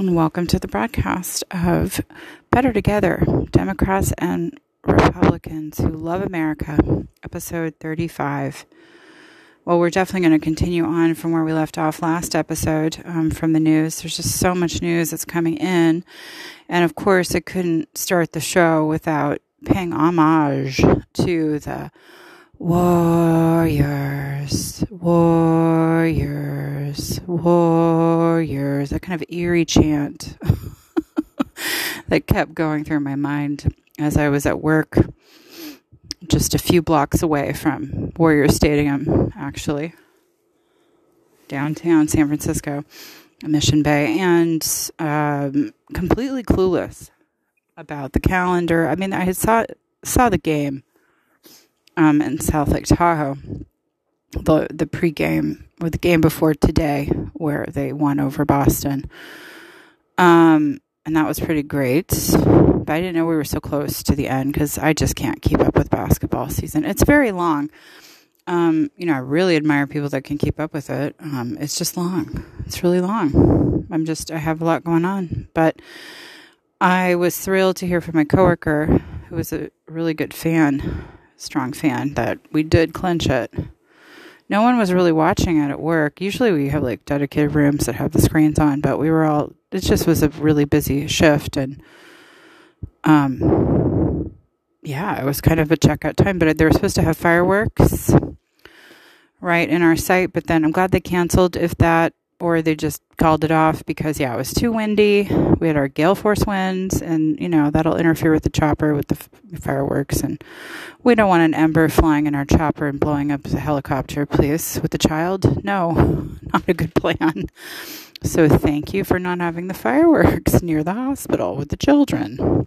and welcome to the broadcast of Better Together Democrats and Republicans Who Love America, episode 35. Well, we're definitely going to continue on from where we left off last episode um, from the news. There's just so much news that's coming in. And of course, I couldn't start the show without paying homage to the warriors, warriors, warriors. That kind of eerie chant that kept going through my mind as I was at work just a few blocks away from Warrior Stadium, actually, downtown San Francisco, Mission Bay, and um, completely clueless about the calendar. I mean, I saw saw the game um, in South Lake Tahoe, the the pregame or the game before today, where they won over Boston. Um, and that was pretty great. But I didn't know we were so close to the end because I just can't keep up with basketball season. It's very long. Um, you know, I really admire people that can keep up with it. Um, it's just long. It's really long. I'm just, I have a lot going on. But I was thrilled to hear from my coworker, who was a really good fan, strong fan, that we did clinch it. No one was really watching it at work. Usually we have like dedicated rooms that have the screens on, but we were all, it just was a really busy shift. And, um, yeah, it was kind of a checkout time, but they were supposed to have fireworks right in our site, but then I'm glad they canceled if that or they just called it off because yeah, it was too windy. We had our gale force winds, and you know that'll interfere with the chopper with the f- fireworks, and we don't want an ember flying in our chopper and blowing up the helicopter, please, with the child. No, not a good plan. So thank you for not having the fireworks near the hospital with the children.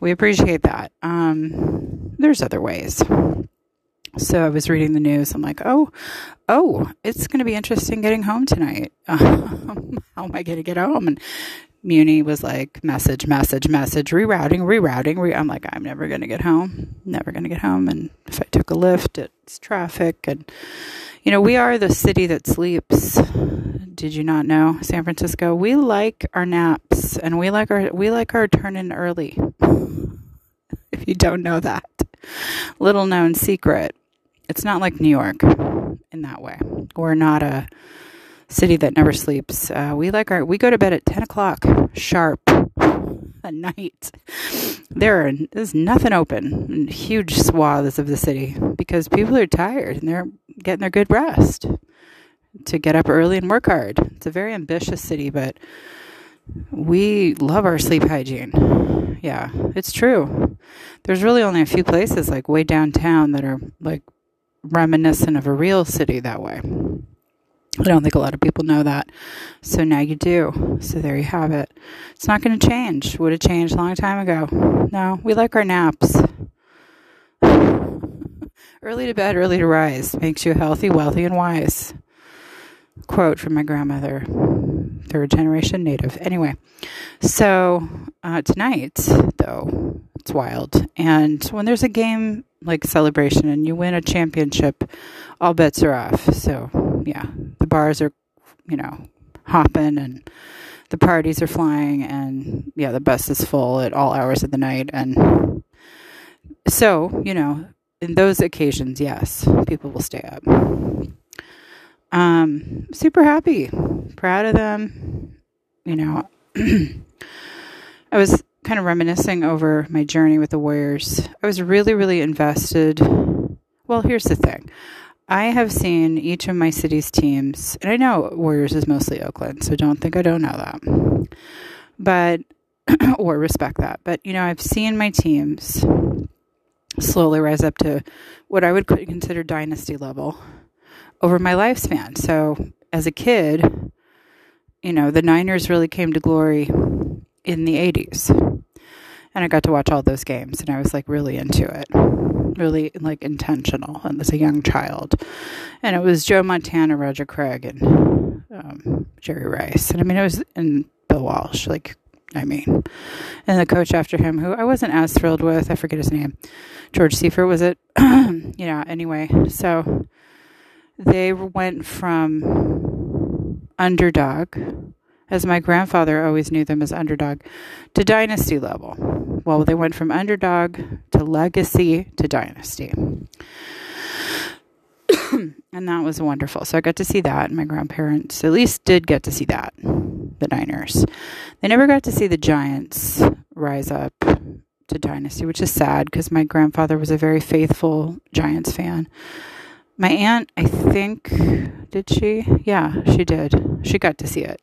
We appreciate that. Um, there's other ways. So I was reading the news. I'm like, oh, oh, it's going to be interesting getting home tonight. Um, how am I going to get home? And Muni was like, message, message, message, rerouting, rerouting. Re- I'm like, I'm never going to get home. Never going to get home. And if I took a Lyft, it's traffic. And, you know, we are the city that sleeps. Did you not know, San Francisco? We like our naps and we like our, we like our turn in early. if you don't know that. Little known secret it's not like New York in that way. We're not a city that never sleeps. Uh, we like our we go to bed at ten o'clock sharp at night. There is nothing open huge swaths of the city because people are tired and they're getting their good rest to get up early and work hard. It's a very ambitious city, but we love our sleep hygiene. Yeah, it's true. There's really only a few places like way downtown that are like reminiscent of a real city that way. I don't think a lot of people know that. So now you do. So there you have it. It's not going to change. Would have changed a long time ago. No, we like our naps. early to bed, early to rise makes you healthy, wealthy, and wise. Quote from my grandmother, third generation native. Anyway, so uh, tonight, though, it's wild. And when there's a game like celebration and you win a championship, all bets are off. So, yeah, the bars are, you know, hopping and the parties are flying and yeah, the bus is full at all hours of the night and so, you know, in those occasions, yes, people will stay up. Um, super happy, proud of them. You know, I was kind of reminiscing over my journey with the Warriors, I was really, really invested. Well, here's the thing I have seen each of my city's teams, and I know Warriors is mostly Oakland, so don't think I don't know that. But, or respect that. But, you know, I've seen my teams slowly rise up to what I would consider dynasty level over my lifespan. So, as a kid, you know, the Niners really came to glory in the 80s. And I got to watch all those games and I was like really into it. Really like intentional and as a young child. And it was Joe Montana, Roger Craig, and um, Jerry Rice. And I mean, it was in Bill Walsh, like, I mean, and the coach after him, who I wasn't as thrilled with, I forget his name. George Seifert, was it? yeah, anyway. So they went from underdog as my grandfather always knew them as underdog, to dynasty level. Well, they went from underdog to legacy to dynasty. and that was wonderful. So I got to see that. And my grandparents at least did get to see that, the Niners. They never got to see the Giants rise up to dynasty, which is sad because my grandfather was a very faithful Giants fan. My aunt, I think, did she? Yeah, she did. She got to see it.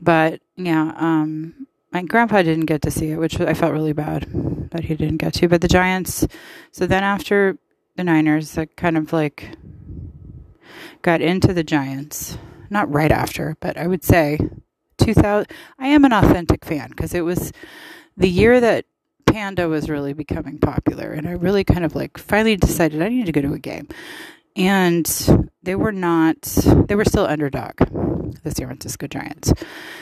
But yeah, um, my grandpa didn't get to see it, which I felt really bad that he didn't get to. But the Giants, so then after the Niners, I kind of like got into the Giants. Not right after, but I would say 2000. I am an authentic fan because it was the year that Panda was really becoming popular, and I really kind of like finally decided I need to go to a game. And they were not, they were still underdog, the San Francisco Giants.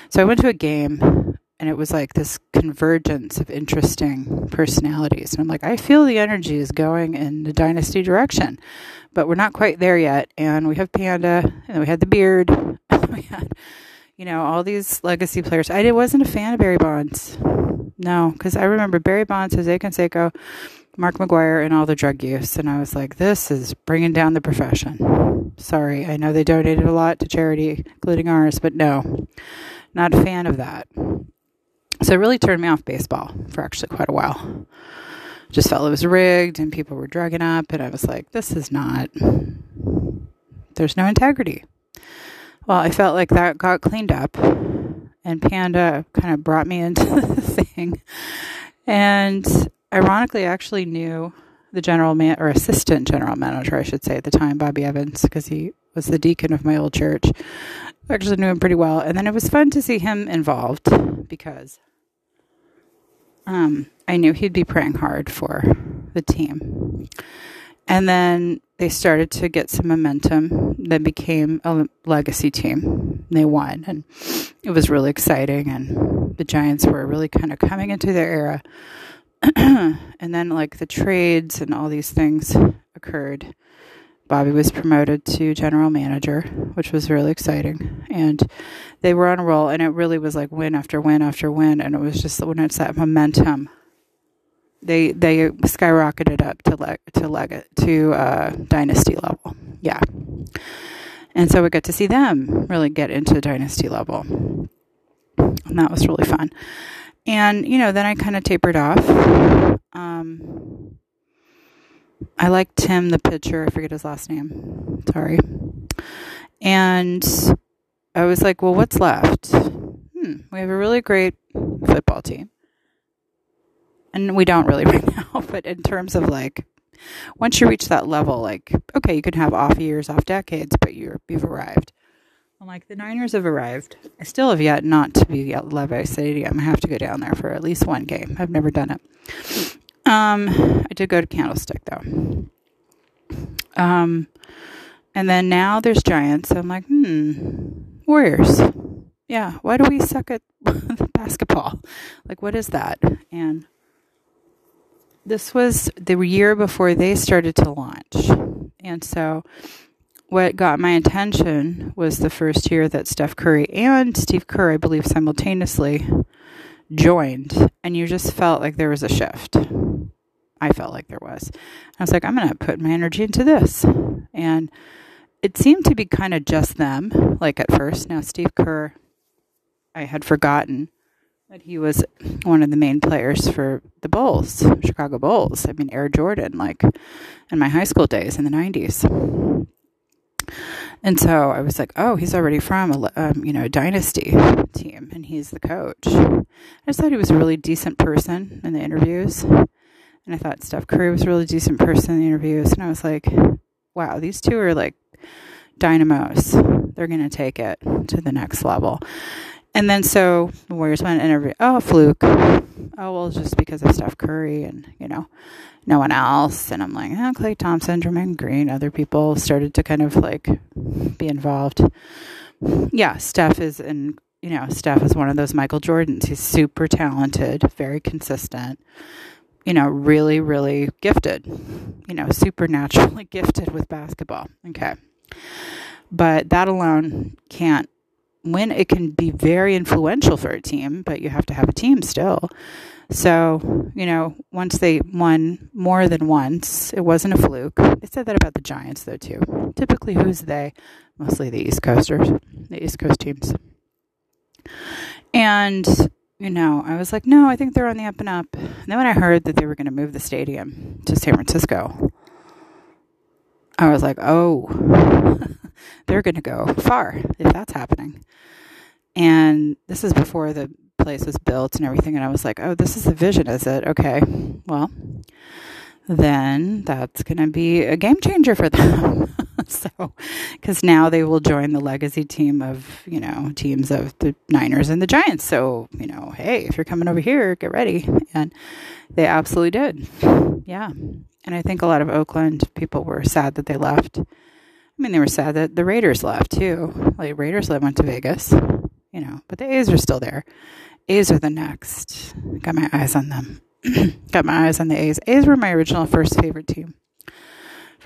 So I went to a game and it was like this convergence of interesting personalities. And I'm like, I feel the energy is going in the dynasty direction, but we're not quite there yet. And we have Panda, and we had the beard, we had, you know, all these legacy players. I wasn't a fan of Barry Bonds. No, because I remember Barry Bonds, Jose Canseco, Mark McGwire, and all the drug use. And I was like, this is bringing down the profession. Sorry, I know they donated a lot to charity, including ours, but no, not a fan of that. So it really turned me off baseball for actually quite a while. Just felt it was rigged and people were drugging up, and I was like, this is not, there's no integrity. Well, I felt like that got cleaned up, and Panda kind of brought me into the thing. And ironically, I actually knew the general man or assistant general manager, I should say, at the time, Bobby Evans, because he was the deacon of my old church. I actually knew him pretty well. And then it was fun to see him involved because um, I knew he'd be praying hard for the team. And then they started to get some momentum. They became a legacy team. They won, and it was really exciting. And the Giants were really kind of coming into their era. and then, like, the trades and all these things occurred. Bobby was promoted to general manager, which was really exciting. And they were on a roll, and it really was like win after win after win. And it was just when it's that momentum, they they skyrocketed up to leg to leg to uh, dynasty level. Yeah, and so we got to see them really get into dynasty level, and that was really fun. And you know, then I kind of tapered off. Um, I like Tim, the pitcher. I forget his last name. Sorry. And I was like, well, what's left? Hmm, we have a really great football team. And we don't really right now, but in terms of like, once you reach that level, like, okay, you can have off years, off decades, but you're, you've arrived. I'm like, the Niners have arrived. I still have yet not to be at Levi Stadium. I have to go down there for at least one game. I've never done it. Um, I did go to Candlestick though. Um, and then now there's Giants. So I'm like, hmm, Warriors. Yeah, why do we suck at basketball? Like, what is that? And this was the year before they started to launch. And so, what got my attention was the first year that Steph Curry and Steve Kerr, I believe, simultaneously joined. And you just felt like there was a shift. I felt like there was. I was like, I'm going to put my energy into this. And it seemed to be kind of just them, like at first. Now, Steve Kerr, I had forgotten that he was one of the main players for the Bulls, Chicago Bulls. I mean, Air Jordan, like in my high school days in the 90s. And so I was like, oh, he's already from a um, you know a dynasty team, and he's the coach. I just thought he was a really decent person in the interviews. And I thought Steph Curry was a really decent person in the interviews. And I was like, wow, these two are like dynamos. They're going to take it to the next level. And then so the Warriors went and interview. Oh, fluke. Oh, well, just because of Steph Curry and, you know, no one else. And I'm like, ah, oh, Klay Thompson, Draymond Green, other people started to kind of like be involved. Yeah, Steph is in, you know, Steph is one of those Michael Jordans. He's super talented, very consistent you know, really, really gifted, you know, supernaturally gifted with basketball. Okay. But that alone can't win, it can be very influential for a team, but you have to have a team still. So, you know, once they won more than once, it wasn't a fluke. They said that about the Giants, though, too. Typically, who's they? Mostly the East Coasters, the East Coast teams. And, you know, I was like, no, I think they're on the up and up. And then when I heard that they were going to move the stadium to San Francisco, I was like, oh, they're going to go far if that's happening. And this is before the place was built and everything. And I was like, oh, this is the vision, is it? Okay. Well, then that's going to be a game changer for them. so, because now they will join the legacy team of, you know, teams of the Niners and the Giants. So, you know, hey, if you're coming over here, get ready. And they absolutely did. Yeah. And I think a lot of Oakland people were sad that they left. I mean, they were sad that the Raiders left too. Like, Raiders left went to Vegas, you know, but the A's are still there. A's are the next. Got my eyes on them. Got my eyes on the A's. A's were my original first favorite team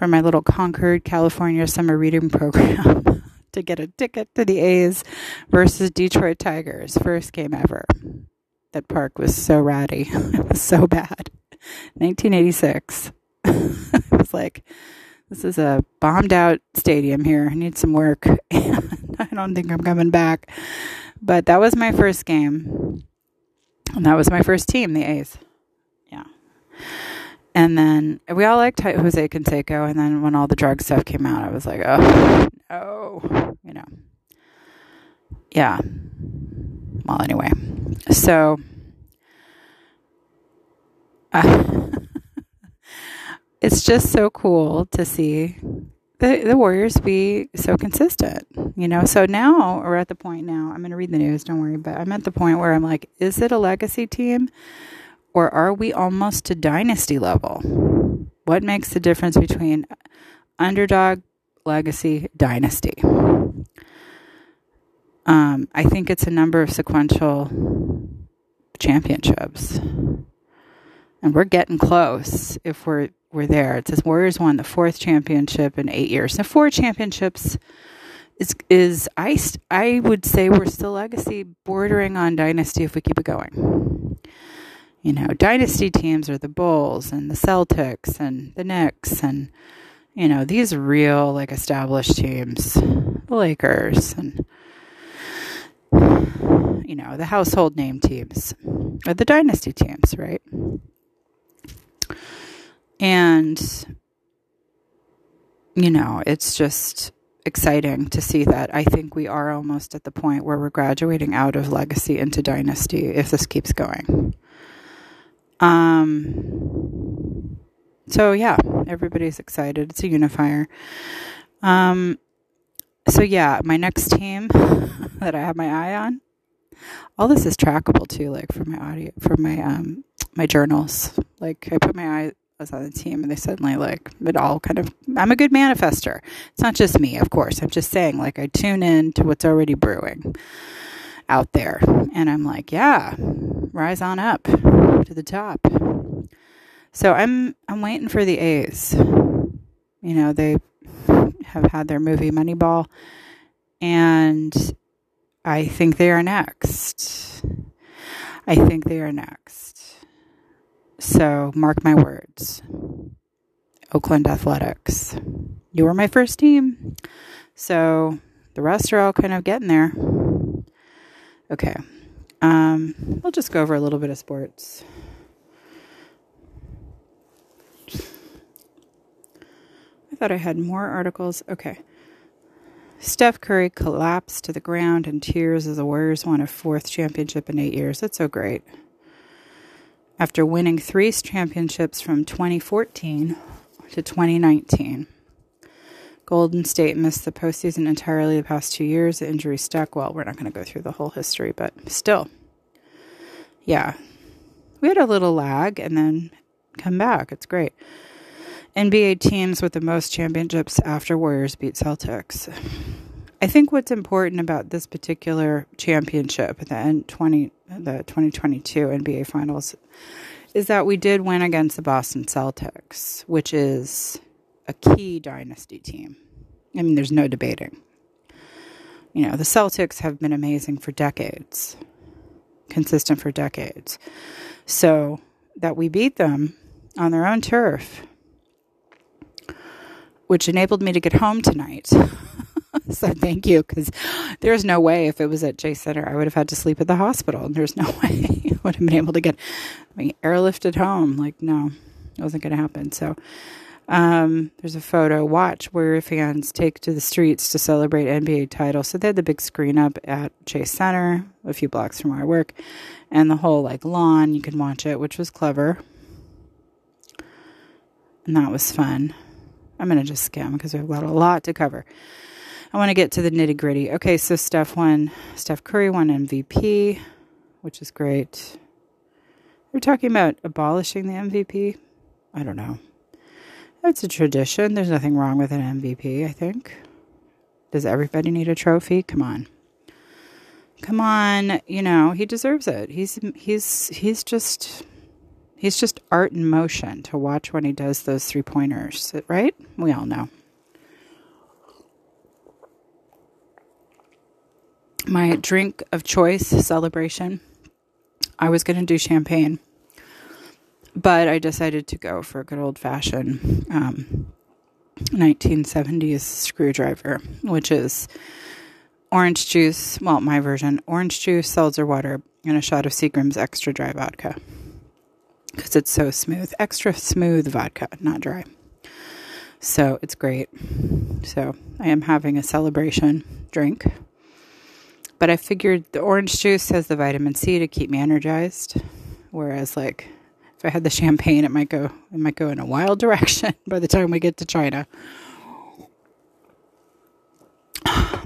from my little Concord, California summer reading program to get a ticket to the A's versus Detroit Tigers. First game ever. That park was so ratty. it was so bad. 1986. it was like, this is a bombed out stadium here. I need some work. I don't think I'm coming back. But that was my first game. And that was my first team, the A's. Yeah. And then we all liked Jose Canseco. And then when all the drug stuff came out, I was like, oh, no. You know. Yeah. Well, anyway. So. Uh, it's just so cool to see the, the Warriors be so consistent, you know. So now we're at the point now. I'm going to read the news, don't worry, but I'm at the point where I'm like, is it a legacy team or are we almost to dynasty level? What makes the difference between underdog, legacy, dynasty? Um, I think it's a number of sequential championships. And we're getting close if we're we're there. It says Warriors won the fourth championship in eight years. Now, four championships is is I I would say we're still legacy, bordering on dynasty if we keep it going. You know, dynasty teams are the Bulls and the Celtics and the Knicks and you know these real like established teams, the Lakers and you know the household name teams are the dynasty teams, right? And, you know, it's just exciting to see that. I think we are almost at the point where we're graduating out of legacy into dynasty if this keeps going. Um, so yeah, everybody's excited. It's a unifier. Um, so yeah, my next team that I have my eye on. All this is trackable too, like for my audio, for my um my journals. Like I put my eye was on the team and they suddenly like it all kind of I'm a good manifester. It's not just me, of course. I'm just saying like I tune in to what's already brewing out there and I'm like, yeah, rise on up to the top. So I'm I'm waiting for the A's. You know, they have had their movie Moneyball and I think they are next. I think they are next. So mark my words. Oakland Athletics. You were my first team. So the rest are all kind of getting there. Okay. Um, we'll just go over a little bit of sports. I thought I had more articles. Okay. Steph Curry collapsed to the ground in tears as the Warriors won a fourth championship in eight years. That's so great. After winning three championships from 2014 to 2019, Golden State missed the postseason entirely the past two years. The injury stuck. Well, we're not going to go through the whole history, but still. Yeah. We had a little lag and then come back. It's great. NBA teams with the most championships after Warriors beat Celtics. I think what's important about this particular championship, the end 20 the 2022 NBA Finals, is that we did win against the Boston Celtics, which is a key dynasty team. I mean, there's no debating. You know, the Celtics have been amazing for decades, consistent for decades. So that we beat them on their own turf, which enabled me to get home tonight. so thank you, because there's no way if it was at Chase Center, I would have had to sleep at the hospital. And there's no way I would have been able to get mean, airlifted home. Like, no, it wasn't going to happen. So um, there's a photo. Watch Warrior fans take to the streets to celebrate NBA title. So they had the big screen up at Chase Center, a few blocks from where I work, and the whole like lawn. You can watch it, which was clever, and that was fun. I'm gonna just skim because we've got a lot to cover. I want to get to the nitty gritty. Okay, so Steph won. Steph Curry won MVP, which is great. We're talking about abolishing the MVP. I don't know. It's a tradition. There's nothing wrong with an MVP, I think. Does everybody need a trophy? Come on. Come on, you know, he deserves it. He's he's he's just he's just art in motion to watch when he does those three pointers, right? We all know. My drink of choice celebration. I was going to do champagne but I decided to go for a good old fashioned um, 1970s screwdriver, which is orange juice. Well, my version orange juice, seltzer water, and a shot of Seagram's extra dry vodka because it's so smooth. Extra smooth vodka, not dry. So it's great. So I am having a celebration drink. But I figured the orange juice has the vitamin C to keep me energized. Whereas, like, if I had the champagne, it might go it might go in a wild direction by the time we get to China.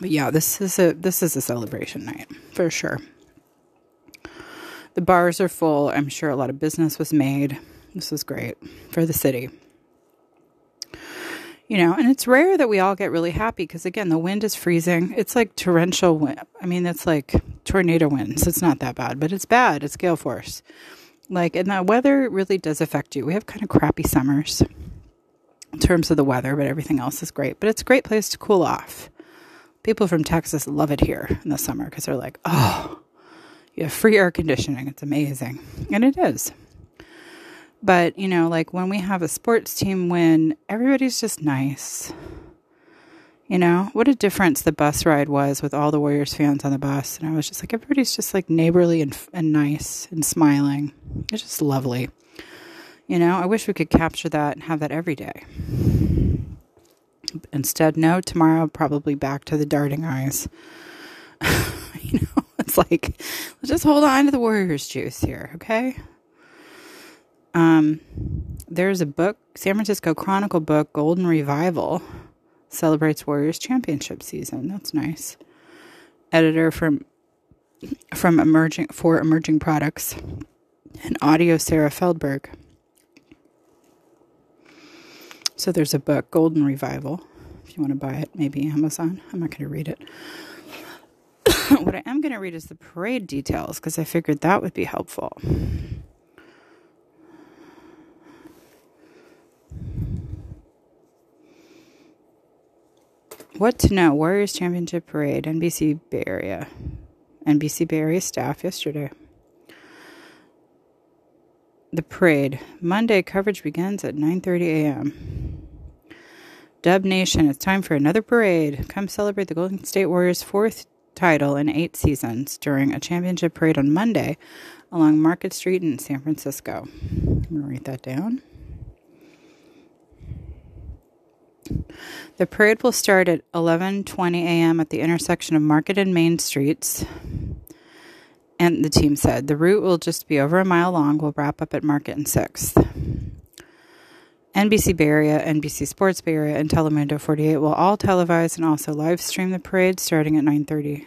But yeah, this is a this is a celebration night for sure. The bars are full. I'm sure a lot of business was made. This is great for the city. You know, and it's rare that we all get really happy because again, the wind is freezing. It's like torrential wind. I mean, it's like tornado winds. It's not that bad, but it's bad. It's gale force. Like, and the weather really does affect you. We have kind of crappy summers in terms of the weather, but everything else is great. But it's a great place to cool off. People from Texas love it here in the summer because they're like, oh, you have free air conditioning. It's amazing. And it is. But, you know, like when we have a sports team win, everybody's just nice. You know, what a difference the bus ride was with all the Warriors fans on the bus. And I was just like, everybody's just like neighborly and, and nice and smiling. It's just lovely. You know, I wish we could capture that and have that every day. Instead, no, tomorrow, probably back to the darting eyes. you know, it's like, let's just hold on to the Warriors juice here, okay? Um, there's a book, San Francisco Chronicle book, Golden Revival celebrates Warriors championship season. That's nice. Editor from from emerging for emerging products and audio Sarah Feldberg. So there's a book, Golden Revival. If you want to buy it, maybe Amazon. I'm not going to read it. what I am going to read is the parade details because I figured that would be helpful. What to know? Warriors Championship Parade, NBC Bay Area. NBC Bay Area staff yesterday. The parade. Monday coverage begins at 9:30 a.m. Dub Nation, it's time for another parade. Come celebrate the Golden State Warriors' fourth title in eight seasons during a championship parade on Monday along Market Street in San Francisco. I'm going to write that down. The parade will start at 11:20 a.m. at the intersection of Market and Main Streets. And the team said the route will just be over a mile long. We'll wrap up at Market and 6th. NBC Bay Area, NBC Sports Bay Area, and Telemundo 48 will all televise and also live stream the parade starting at 9:30.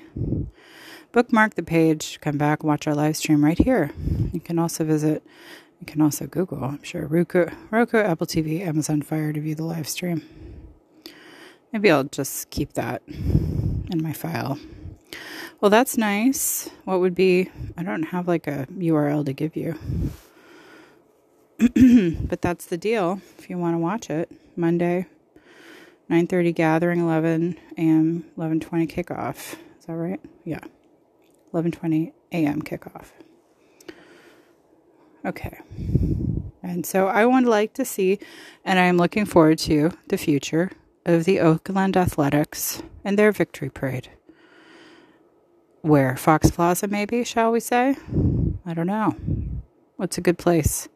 Bookmark the page, come back, watch our live stream right here. You can also visit you can also Google, I'm sure, Roku, Roku, Apple TV, Amazon Fire to view the live stream. Maybe I'll just keep that in my file. Well, that's nice. What would be, I don't have like a URL to give you. but that's the deal if you want to watch it. Monday, 9:30 gathering, 11 a.m., 11:20 kickoff. Is that right? Yeah. 11:20 a.m. kickoff. Okay. And so I would like to see and I'm looking forward to the future of the Oakland Athletics and their victory parade. Where? Fox Plaza, maybe, shall we say? I don't know. What's a good place?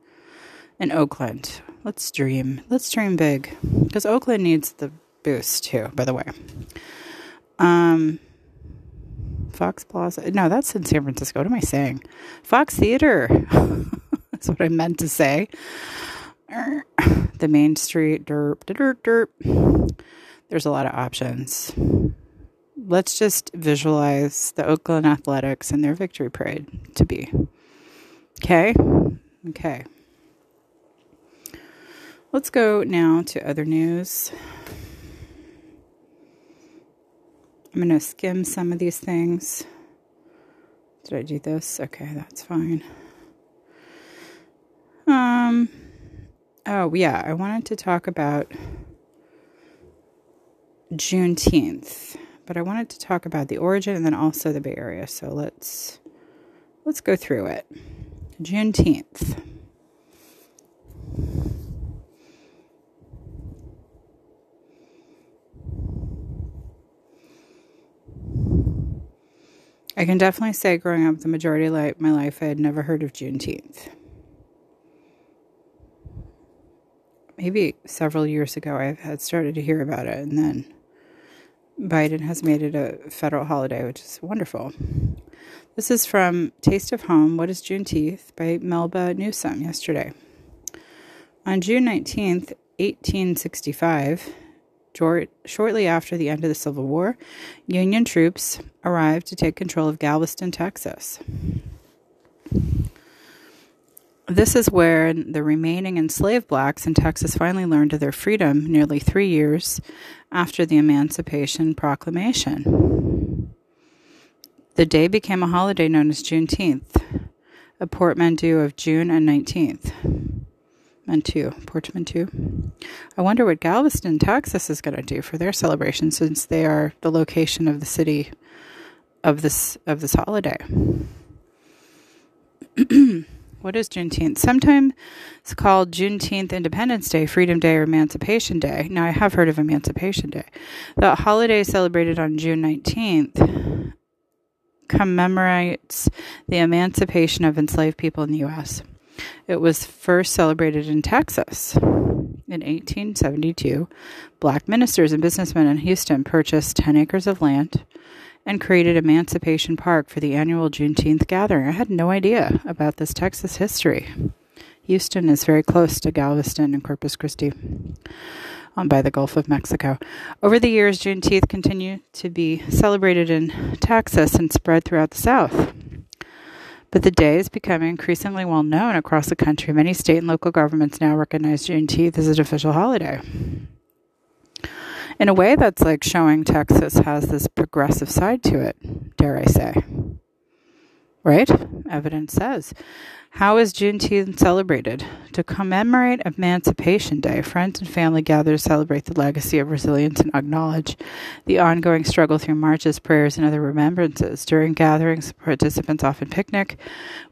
In Oakland. Let's dream. Let's dream big. Because Oakland needs the boost, too, by the way. Um, Fox Plaza. No, that's in San Francisco. What am I saying? Fox Theater. that's what I meant to say. The Main Street, derp, derp, derp. There's a lot of options. Let's just visualize the Oakland Athletics and their victory parade to be. Okay? Okay. Let's go now to other news. I'm going to skim some of these things. Did I do this? Okay, that's fine. Um oh yeah, I wanted to talk about Juneteenth, but I wanted to talk about the origin and then also the Bay Area. So let's let's go through it. Juneteenth. I can definitely say growing up the majority of my life, I had never heard of Juneteenth. Maybe several years ago, I had started to hear about it, and then Biden has made it a federal holiday, which is wonderful. This is from Taste of Home What is Juneteenth by Melba Newsom yesterday. On June 19th, 1865, shortly after the end of the Civil War, Union troops arrived to take control of Galveston, Texas. This is where the remaining enslaved blacks in Texas finally learned of their freedom nearly three years after the Emancipation Proclamation. The day became a holiday known as Juneteenth, a portmanteau of June and 19th. Mantua, Portmanteau. I wonder what Galveston, Texas is going to do for their celebration since they are the location of the city of this of this holiday. what is Juneteenth? Sometimes it's called Juneteenth Independence Day, Freedom Day, or Emancipation Day. Now, I have heard of Emancipation Day. The holiday celebrated on June 19th commemorates the emancipation of enslaved people in the U.S. It was first celebrated in Texas. In 1872, black ministers and businessmen in Houston purchased 10 acres of land and created Emancipation Park for the annual Juneteenth gathering. I had no idea about this Texas history. Houston is very close to Galveston and Corpus Christi um, by the Gulf of Mexico. Over the years, Juneteenth continued to be celebrated in Texas and spread throughout the South. But the day is becoming increasingly well known across the country. Many state and local governments now recognize Juneteenth as an official holiday. In a way, that's like showing Texas has this progressive side to it, dare I say. Right? Evidence says. How is Juneteenth celebrated? To commemorate Emancipation Day, friends and family gather to celebrate the legacy of resilience and acknowledge the ongoing struggle through marches, prayers, and other remembrances. During gatherings, participants often picnic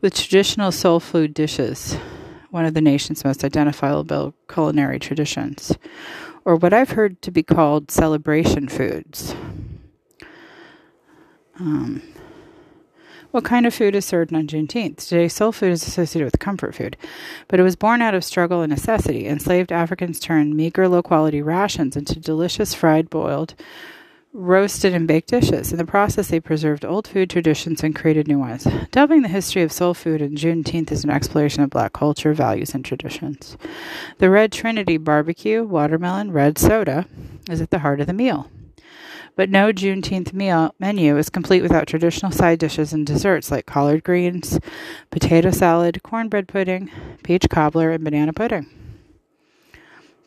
with traditional soul food dishes, one of the nation's most identifiable culinary traditions, or what I've heard to be called celebration foods. Um, what kind of food is served on Juneteenth? Today, soul food is associated with comfort food, but it was born out of struggle and necessity. Enslaved Africans turned meager, low quality rations into delicious fried, boiled, roasted, and baked dishes. In the process, they preserved old food traditions and created new ones. Delving the history of soul food and Juneteenth is an exploration of black culture, values, and traditions. The Red Trinity barbecue, watermelon, red soda is at the heart of the meal. But no Juneteenth meal menu is complete without traditional side dishes and desserts like collard greens, potato salad, cornbread pudding, peach cobbler, and banana pudding.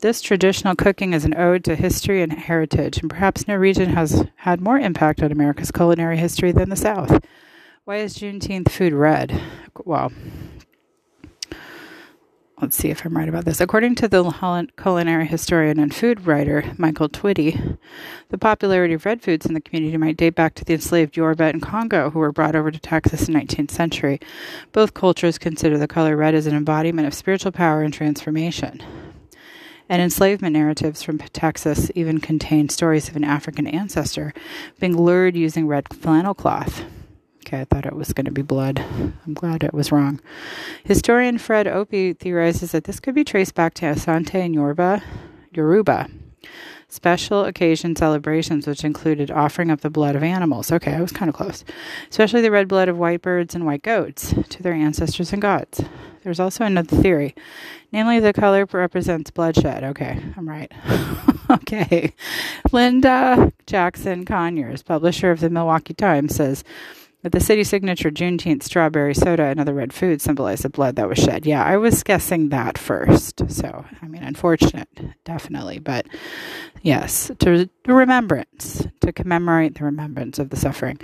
This traditional cooking is an ode to history and heritage, and perhaps no region has had more impact on America's culinary history than the South. Why is Juneteenth food red? Well, let's see if I'm right about this. According to the culinary historian and food writer Michael Twitty, the popularity of red foods in the community might date back to the enslaved Yoruba and Congo who were brought over to Texas in the 19th century. Both cultures consider the color red as an embodiment of spiritual power and transformation and enslavement narratives from Texas even contain stories of an African ancestor being lured using red flannel cloth. Okay, I thought it was going to be blood. I'm glad it was wrong. Historian Fred Opie theorizes that this could be traced back to Asante and Yoruba, Yoruba special occasion celebrations, which included offering up the blood of animals. Okay, I was kind of close. Especially the red blood of white birds and white goats to their ancestors and gods. There's also another theory, namely the color represents bloodshed. Okay, I'm right. okay. Linda Jackson Conyers, publisher of the Milwaukee Times, says, but the city signature Juneteenth strawberry soda and other red food symbolize the blood that was shed. Yeah, I was guessing that first. So, I mean, unfortunate, definitely. But yes, to, to remembrance, to commemorate the remembrance of the suffering,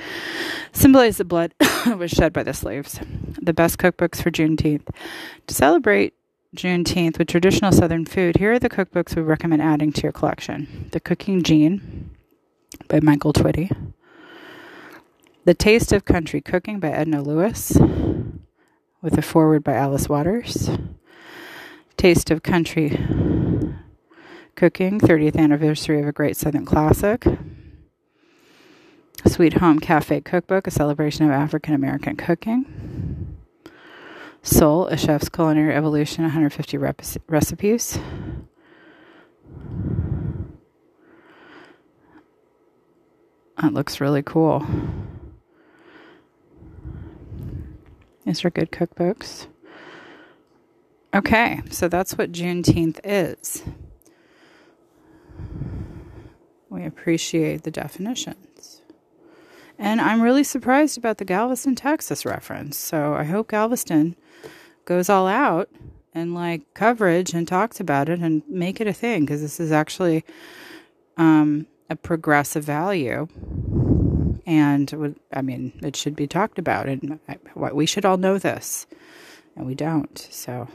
symbolize the blood was shed by the slaves. The best cookbooks for Juneteenth. To celebrate Juneteenth with traditional Southern food, here are the cookbooks we recommend adding to your collection The Cooking Gene by Michael Twitty. The Taste of Country Cooking by Edna Lewis, with a foreword by Alice Waters. Taste of Country Cooking, 30th Anniversary of a Great Southern Classic. Sweet Home Cafe Cookbook, a celebration of African American cooking. Soul, a chef's culinary evolution, 150 rep- recipes. That looks really cool. These are good cookbooks. Okay, so that's what Juneteenth is. We appreciate the definitions. And I'm really surprised about the Galveston, Texas reference. So I hope Galveston goes all out and like coverage and talks about it and make it a thing because this is actually um, a progressive value and I mean, it should be talked about, and we should all know this, and we don't. So,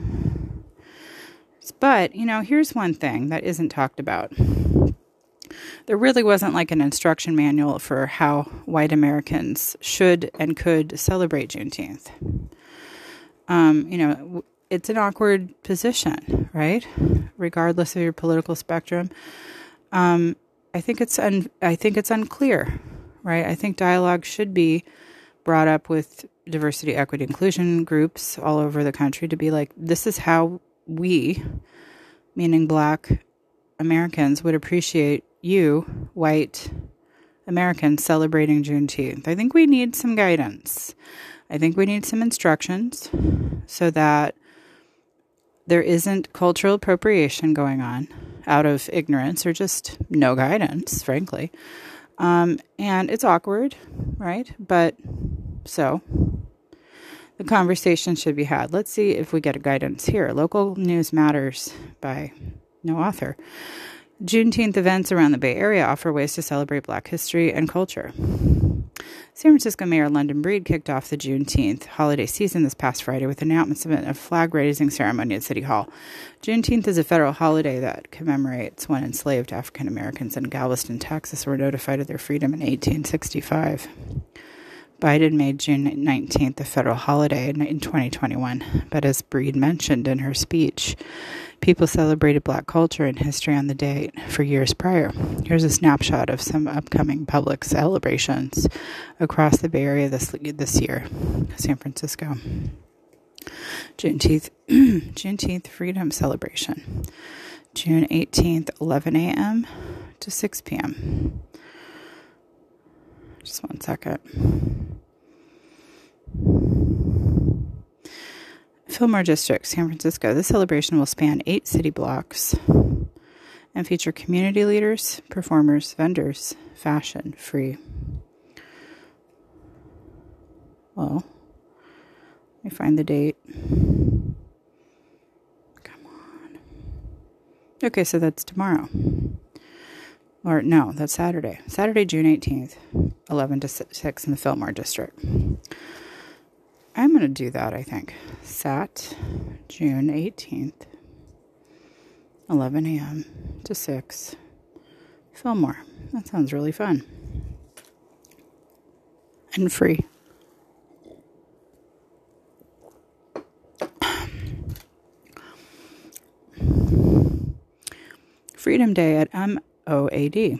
but you know, here's one thing that isn't talked about. There really wasn't like an instruction manual for how white Americans should and could celebrate Juneteenth. Um, you know, it's an awkward position, right? Regardless of your political spectrum, um, I think it's un- I think it's unclear right? I think dialogue should be brought up with diversity, equity, inclusion groups all over the country to be like, this is how we, meaning black Americans, would appreciate you, white Americans, celebrating Juneteenth. I think we need some guidance. I think we need some instructions so that there isn't cultural appropriation going on out of ignorance or just no guidance, frankly. Um, and it's awkward, right? But so the conversation should be had. Let's see if we get a guidance here. Local News Matters by no author. Juneteenth events around the Bay Area offer ways to celebrate Black history and culture. San Francisco Mayor London Breed kicked off the Juneteenth holiday season this past Friday with announcement of a flag raising ceremony at City Hall. Juneteenth is a federal holiday that commemorates when enslaved African Americans in Galveston, Texas were notified of their freedom in 1865. Biden made June 19th a federal holiday in 2021, but as Breed mentioned in her speech, people celebrated black culture and history on the date for years prior. Here's a snapshot of some upcoming public celebrations across the Bay Area this, this year San Francisco. Juneteenth, Juneteenth Freedom Celebration, June 18th, 11 a.m. to 6 p.m. Just one second. Fillmore District, San Francisco. This celebration will span eight city blocks and feature community leaders, performers, vendors, fashion, free. Well, let me find the date. Come on. Okay, so that's tomorrow or no, that's Saturday, Saturday, June 18th, 11 to 6 in the Fillmore District. I'm going to do that, I think. Sat, June 18th, 11 a.m. to 6, Fillmore. That sounds really fun and free. Freedom Day at M. MOAD.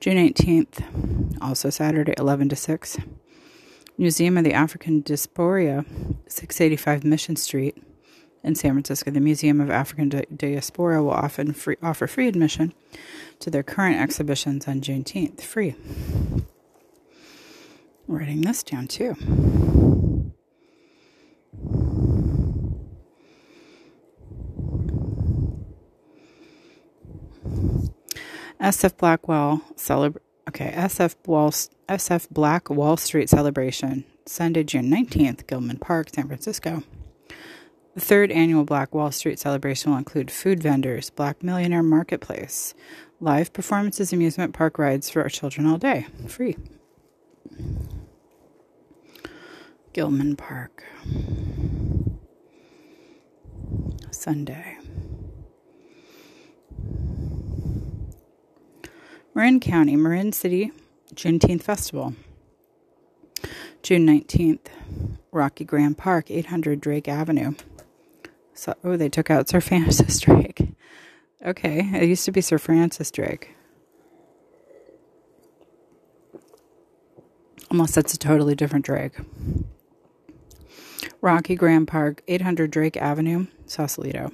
June 18th, also Saturday, 11 to 6. Museum of the African Diaspora, 685 Mission Street in San Francisco. The Museum of African Diaspora will often free, offer free admission to their current exhibitions on Juneteenth. Free. writing this down too. SF Blackwell celebrate. Okay, SF Wall SF Black Wall Street celebration Sunday, June nineteenth, Gilman Park, San Francisco. The third annual Black Wall Street celebration will include food vendors, Black Millionaire Marketplace, live performances, amusement park rides for our children all day, free. Gilman Park. Sunday. Marin County, Marin City Juneteenth Festival. June 19th, Rocky Graham Park, 800 Drake Avenue. So, oh, they took out Sir Francis Drake. Okay, it used to be Sir Francis Drake. Unless that's a totally different Drake. Rocky Graham Park, 800 Drake Avenue, Sausalito.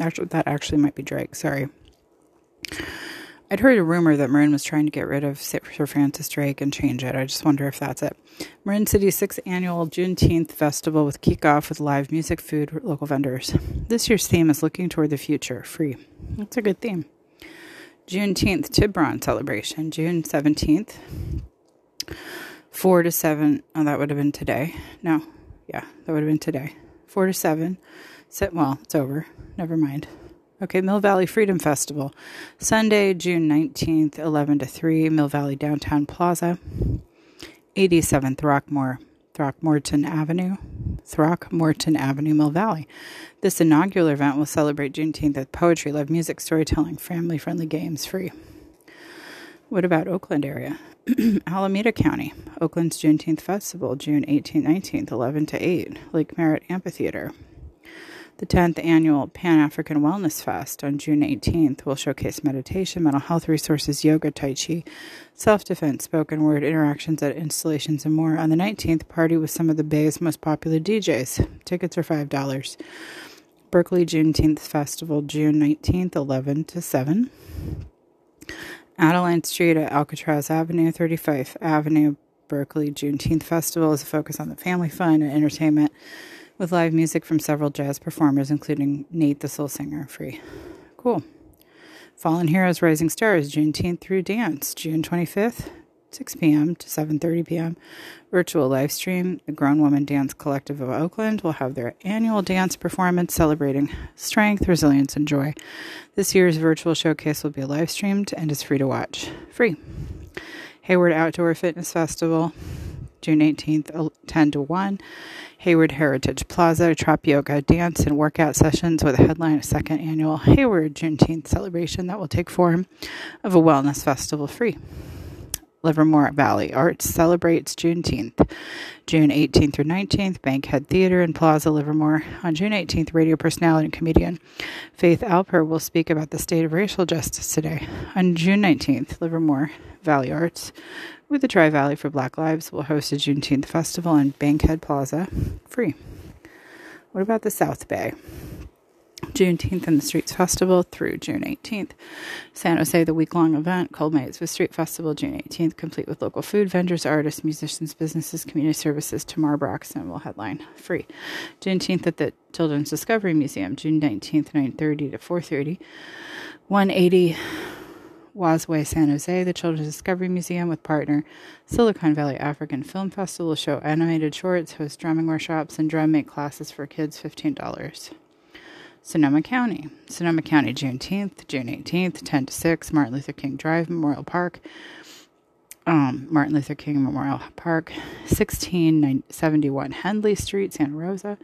Actually, that actually might be Drake. Sorry. I'd heard a rumor that Marin was trying to get rid of Sir Francis Drake and change it. I just wonder if that's it. Marin City's sixth annual Juneteenth festival with kickoff with live music, food, local vendors. This year's theme is looking toward the future, free. That's a good theme. Juneteenth Tiburon celebration, June 17th, 4 to 7. Oh, that would have been today. No, yeah, that would have been today. 4 to 7. Sit Well, it's over. Never mind. Okay, Mill Valley Freedom Festival, Sunday, June 19th, 11 to 3, Mill Valley Downtown Plaza, 87 Throckmore, Throckmorton Avenue, Throckmorton Avenue, Mill Valley. This inaugural event will celebrate Juneteenth with poetry, live music, storytelling, family friendly games free. What about Oakland area? Alameda County, Oakland's Juneteenth Festival, June 18th, 19th, 11 to 8, Lake Merritt Amphitheater. The 10th annual Pan African Wellness Fest on June 18th will showcase meditation, mental health resources, yoga, Tai Chi, self defense, spoken word, interactions at installations, and more. On the 19th, party with some of the Bay's most popular DJs. Tickets are $5. Berkeley Juneteenth Festival, June 19th, 11 to 7. Adeline Street at Alcatraz Avenue, 35th Avenue, Berkeley Juneteenth Festival is a focus on the family fun and entertainment with live music from several jazz performers, including Nate the Soul Singer. Free. Cool. Fallen Heroes Rising Stars, Juneteenth through Dance, June 25th, 6 p.m. to 7:30 p.m. Virtual live stream. The Grown Woman Dance Collective of Oakland will have their annual dance performance celebrating strength, resilience, and joy. This year's virtual showcase will be live streamed and is free to watch. Free. Hayward Outdoor Fitness Festival, June 18th, 10 to 1. Hayward Heritage Plaza, Trop Yoga Dance and Workout Sessions with a headline, a second annual Hayward Juneteenth celebration that will take form of a wellness festival free. Livermore Valley Arts celebrates Juneteenth, June 18th through 19th, Bankhead Theater in Plaza, Livermore. On June 18th, radio personality and comedian Faith Alpher will speak about the state of racial justice today. On June 19th, Livermore Valley Arts with the Tri Valley for Black Lives will host a Juneteenth festival in Bankhead Plaza free. What about the South Bay? Juneteenth in the Streets Festival through June 18th. San Jose, the week long event culminates with Street Festival June 18th, complete with local food vendors, artists, musicians, businesses, community services. Tamar Braxton will headline free. Juneteenth at the Children's Discovery Museum, June 19th, 9.30 to 4.30. 180 Woz Way San Jose, the Children's Discovery Museum with partner Silicon Valley African Film Festival will show animated shorts, host drumming workshops, and drum make classes for kids $15. Sonoma County. Sonoma County, Juneteenth, June 18th, 10 to 6, Martin Luther King Drive, Memorial Park. um, Martin Luther King Memorial Park, 1671 Hendley Street, Santa Rosa.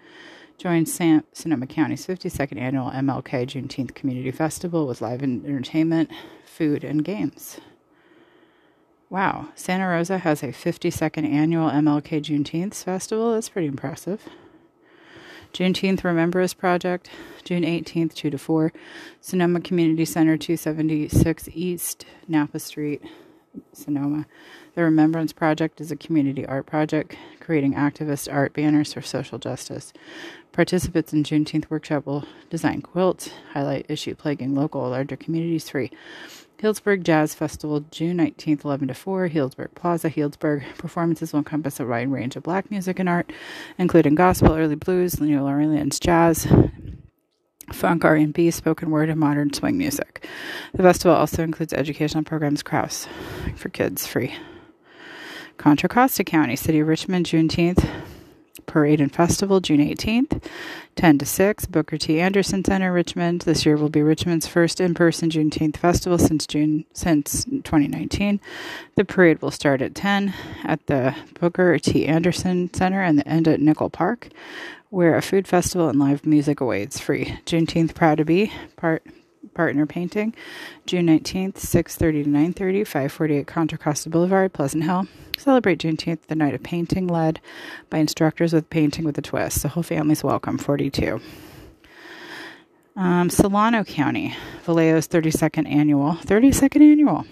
Joined San- Sonoma County's 52nd annual MLK Juneteenth Community Festival with live entertainment, food, and games. Wow, Santa Rosa has a 52nd annual MLK Juneteenth Festival. That's pretty impressive. Juneteenth Remember Us Project, June 18th, 2 to 4, Sonoma Community Center, 276 East Napa Street, Sonoma. The Remembrance Project is a community art project creating activist art banners for social justice. Participants in Juneteenth workshop will design quilts, highlight issue plaguing local larger communities free. Healdsburg Jazz Festival, June 19th, 11 to 4, Healdsburg Plaza, Healdsburg. Performances will encompass a wide range of black music and art, including gospel, early blues, New Orleans jazz, funk, R&B, spoken word, and modern swing music. The festival also includes educational programs, crafts for kids, free. Contra Costa County, City of Richmond, Juneteenth, Parade and Festival, June 18th, 10 to 6, Booker T. Anderson Center, Richmond. This year will be Richmond's first in-person Juneteenth festival since June since 2019. The parade will start at 10 at the Booker T. Anderson Center and end at Nicholl Park, where a food festival and live music awaits. Free Juneteenth proud to be part partner painting, June 19th, 6:30 to 9:30, 548 Contra Costa Boulevard, Pleasant Hill. Celebrate Juneteenth, the night of painting, led by instructors with painting with a twist. The whole family's welcome. 42. Um, Solano County, Vallejo's 32nd annual, 32nd annual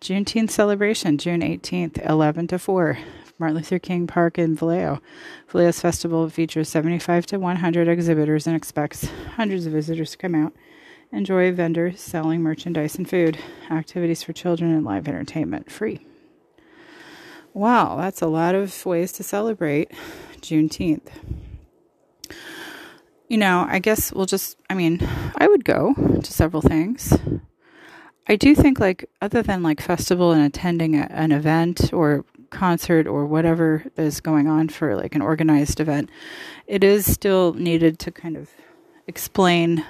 Juneteenth celebration, June 18th, 11 to 4. Martin Luther King Park in Vallejo. Vallejo's festival features 75 to 100 exhibitors and expects hundreds of visitors to come out Enjoy vendors selling merchandise and food, activities for children, and live entertainment free. Wow, that's a lot of ways to celebrate Juneteenth. You know, I guess we'll just, I mean, I would go to several things. I do think, like, other than like festival and attending a, an event or concert or whatever is going on for like an organized event, it is still needed to kind of explain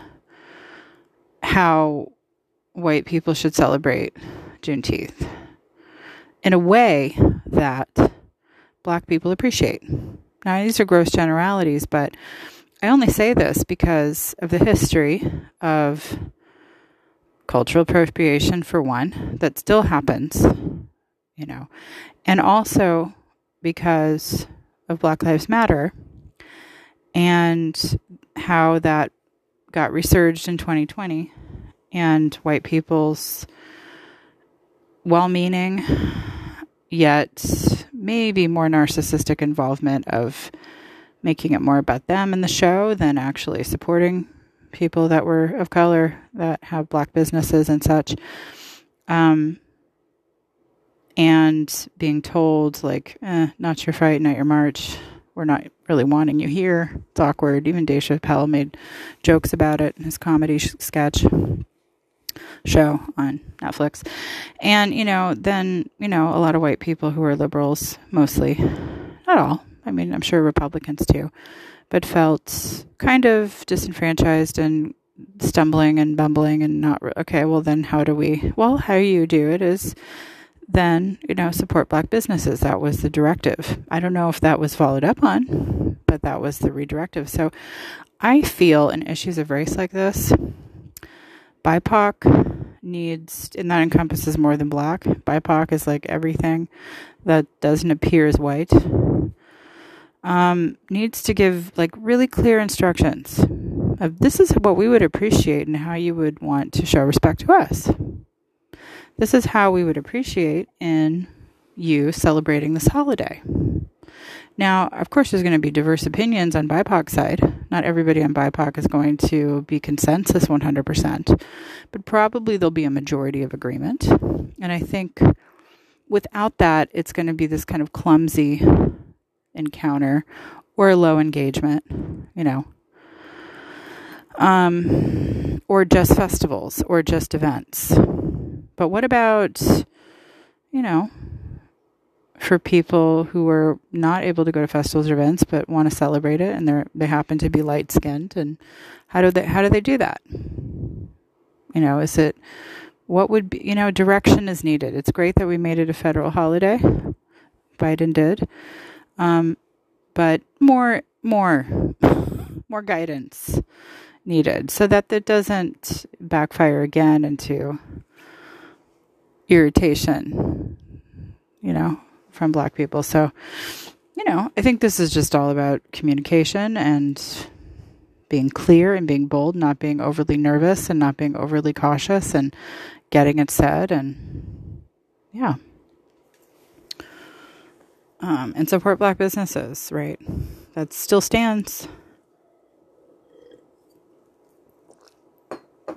how white people should celebrate Juneteenth in a way that black people appreciate. Now, these are gross generalities, but I only say this because of the history of cultural appropriation, for one, that still happens, you know, and also because of Black Lives Matter and how that got resurged in 2020 and white people's well meaning, yet maybe more narcissistic involvement of making it more about them in the show than actually supporting people that were of color that have black businesses and such. Um, and being told, like, eh, not your fight, not your march, we're not really wanting you here. It's awkward. Even Dave Chappelle made jokes about it in his comedy sketch show on Netflix. And, you know, then, you know, a lot of white people who are liberals, mostly, not all, I mean, I'm sure Republicans too, but felt kind of disenfranchised and stumbling and bumbling and not, okay, well, then how do we, well, how you do it is then, you know, support black businesses. That was the directive. I don't know if that was followed up on, but that was the redirective. So I feel in issues of race like this, BIPOC needs, and that encompasses more than black. BIPOC is like everything that doesn't appear as white. Um, needs to give like really clear instructions of this is what we would appreciate and how you would want to show respect to us. This is how we would appreciate in you celebrating this holiday. Now, of course, there's going to be diverse opinions on BIPOC side. Not everybody on BIPOC is going to be consensus 100%, but probably there'll be a majority of agreement. And I think without that, it's going to be this kind of clumsy encounter or low engagement, you know, um, or just festivals or just events. But what about, you know, for people who are not able to go to festivals or events but want to celebrate it and they they happen to be light skinned and how do they how do they do that you know is it what would be, you know, direction is needed. It's great that we made it a federal holiday. Biden did. Um, but more, more, more guidance needed so that it doesn't backfire again into irritation, you know, from black people. So, you know, I think this is just all about communication and being clear and being bold, not being overly nervous and not being overly cautious and getting it said and yeah. Um, and support black businesses, right? That still stands.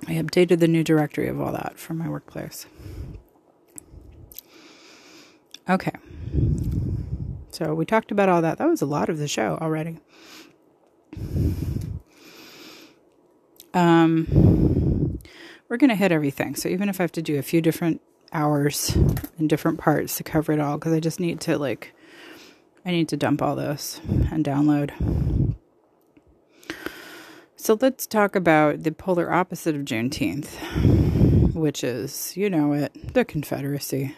I updated the new directory of all that for my workplace. Okay. So we talked about all that. That was a lot of the show already. Um, we're going to hit everything. So even if I have to do a few different hours in different parts to cover it all, because I just need to, like, I need to dump all this and download. So let's talk about the polar opposite of Juneteenth, which is, you know it, the Confederacy.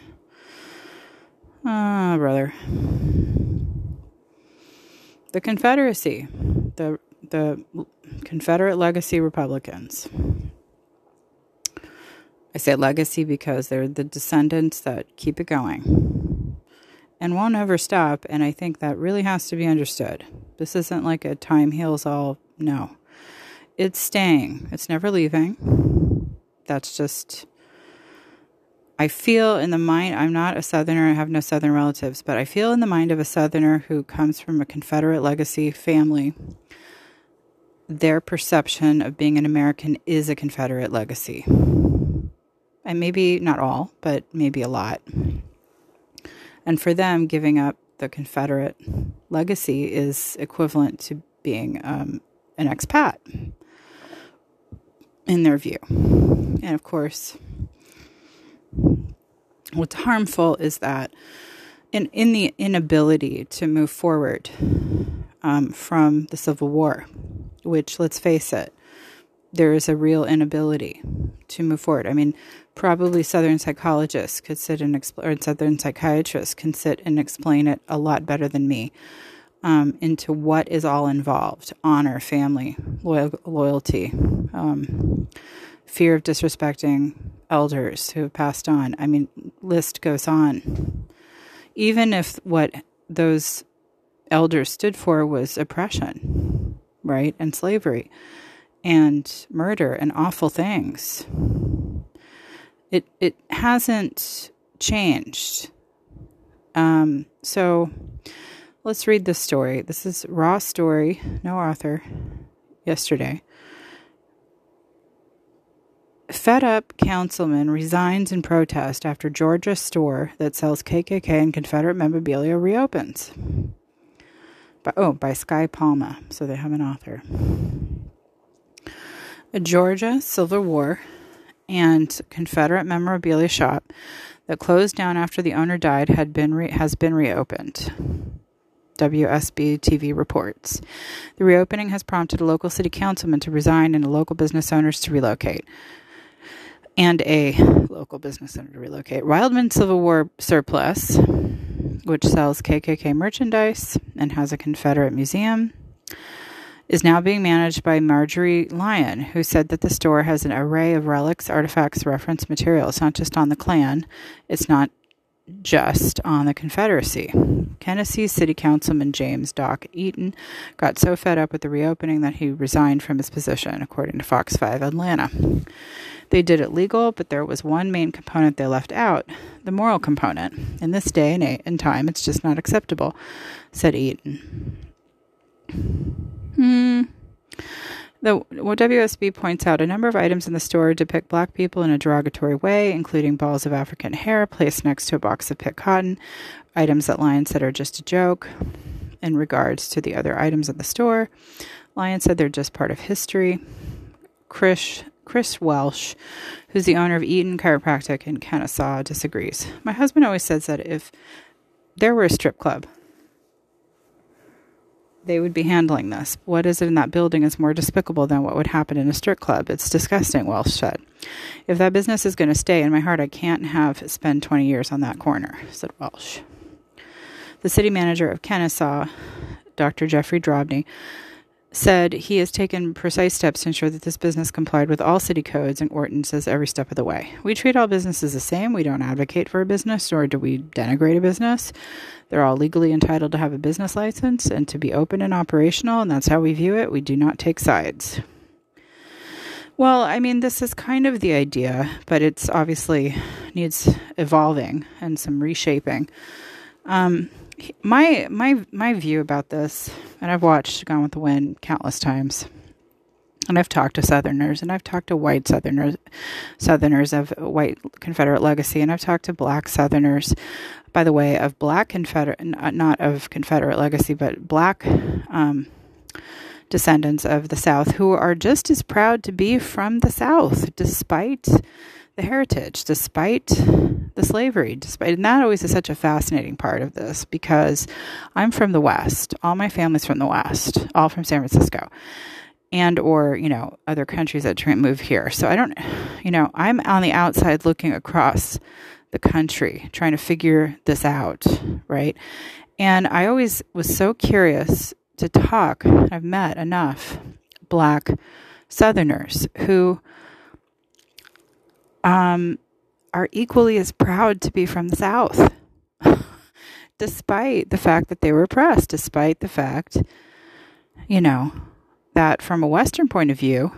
Ah, brother. The Confederacy, the the Confederate legacy Republicans. I say legacy because they're the descendants that keep it going and won't ever stop. And I think that really has to be understood. This isn't like a time heals all. No, it's staying, it's never leaving. That's just I feel in the mind, I'm not a Southerner, I have no Southern relatives, but I feel in the mind of a Southerner who comes from a Confederate legacy family, their perception of being an American is a Confederate legacy. And maybe not all, but maybe a lot. And for them, giving up the Confederate legacy is equivalent to being um, an expat in their view. And of course, What's harmful is that in, in the inability to move forward um, from the Civil War, which, let's face it, there is a real inability to move forward. I mean, probably Southern psychologists could sit and explain, Southern psychiatrists can sit and explain it a lot better than me um, into what is all involved honor, family, loyal, loyalty, um, fear of disrespecting elders who have passed on. I mean, list goes on. Even if what those elders stood for was oppression, right, and slavery, and murder and awful things, it it hasn't changed. Um, so let's read this story. This is raw story, no author. Yesterday. Fed up councilman resigns in protest after Georgia store that sells KKK and Confederate memorabilia reopens. By, oh, by Sky Palma, so they have an author. A Georgia Civil War and Confederate memorabilia shop that closed down after the owner died had been re- has been reopened. WSB TV reports. The reopening has prompted a local city councilman to resign and a local business owners to relocate and a local business center to relocate. Wildman Civil War Surplus, which sells KKK merchandise and has a Confederate museum, is now being managed by Marjorie Lyon, who said that the store has an array of relics, artifacts, reference materials, not just on the Klan. It's not just on the Confederacy. Kennesaw City Councilman James Doc Eaton got so fed up with the reopening that he resigned from his position, according to Fox 5 Atlanta. They did it legal, but there was one main component they left out the moral component. In this day and, age and time, it's just not acceptable, said Eaton. Hmm. The WSB points out a number of items in the store depict black people in a derogatory way, including balls of African hair placed next to a box of picked cotton, items that Lyon said are just a joke. In regards to the other items in the store, Lyon said they're just part of history. Chris, Chris Welsh, who's the owner of Eaton Chiropractic in Kennesaw, disagrees. My husband always says that if there were a strip club they would be handling this. What is it in that building is more despicable than what would happen in a strip club. It's disgusting, Welsh said. If that business is going to stay in my heart, I can't have spend 20 years on that corner, said Welsh. The city manager of Kennesaw, Dr. Jeffrey Drobny, said he has taken precise steps to ensure that this business complied with all city codes and ordinances every step of the way. We treat all businesses the same. We don't advocate for a business, nor do we denigrate a business. They're all legally entitled to have a business license and to be open and operational, and that's how we view it. We do not take sides. Well, I mean, this is kind of the idea, but it's obviously needs evolving and some reshaping. Um, my my my view about this, and I've watched Gone with the Wind countless times, and I've talked to Southerners, and I've talked to white Southerners, Southerners of white Confederate legacy, and I've talked to Black Southerners, by the way, of Black Confederate, not of Confederate legacy, but Black. Um, descendants of the South who are just as proud to be from the South, despite the heritage, despite the slavery, despite, and that always is such a fascinating part of this because I'm from the West. All my family's from the West, all from San Francisco and or you know other countries that try and move here so i don't you know i'm on the outside looking across the country trying to figure this out right and i always was so curious to talk i've met enough black southerners who um, are equally as proud to be from the South, despite the fact that they were oppressed, despite the fact, you know, that from a Western point of view,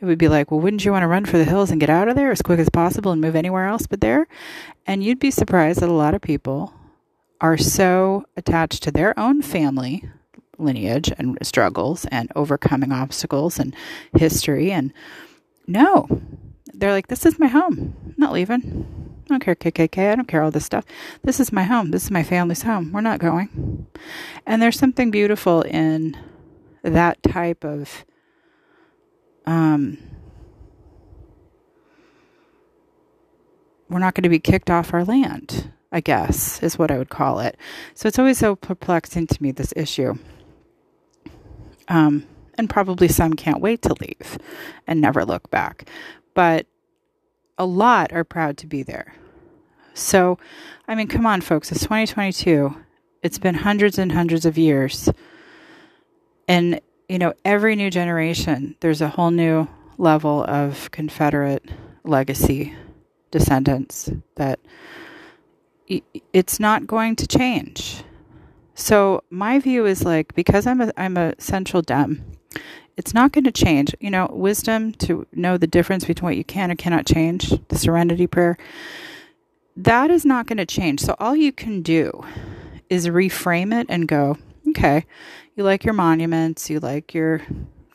it would be like, well, wouldn't you want to run for the hills and get out of there as quick as possible and move anywhere else but there? And you'd be surprised that a lot of people are so attached to their own family lineage and struggles and overcoming obstacles and history and no they're like, this is my home. I'm not leaving. I don't care KKK. I don't care all this stuff. This is my home. This is my family's home. We're not going. And there's something beautiful in that type of um, we're not going to be kicked off our land, I guess, is what I would call it. So it's always so perplexing to me, this issue. Um, and probably some can't wait to leave and never look back but a lot are proud to be there. So, I mean, come on, folks, it's 2022. It's been hundreds and hundreds of years. And, you know, every new generation, there's a whole new level of Confederate legacy descendants that it's not going to change. So my view is like because I'm a I'm a central dem it's not going to change. You know, wisdom to know the difference between what you can and cannot change, the serenity prayer, that is not going to change. So all you can do is reframe it and go, okay, you like your monuments, you like your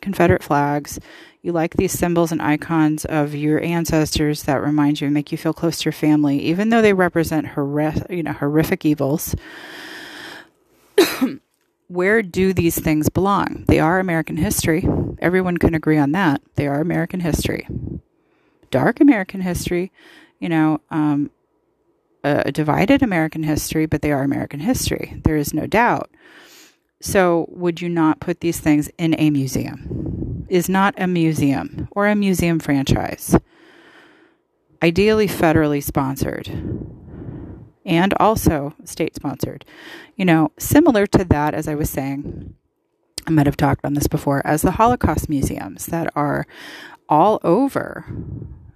Confederate flags, you like these symbols and icons of your ancestors that remind you and make you feel close to your family, even though they represent horrific, you know, horrific evils where do these things belong? They are American history. Everyone can agree on that. They are American history. Dark American history, you know, um, a divided American history, but they are American history. There is no doubt. So, would you not put these things in a museum? Is not a museum or a museum franchise. Ideally, federally sponsored and also state sponsored. You know, similar to that, as I was saying, I might have talked on this before, as the Holocaust museums that are all over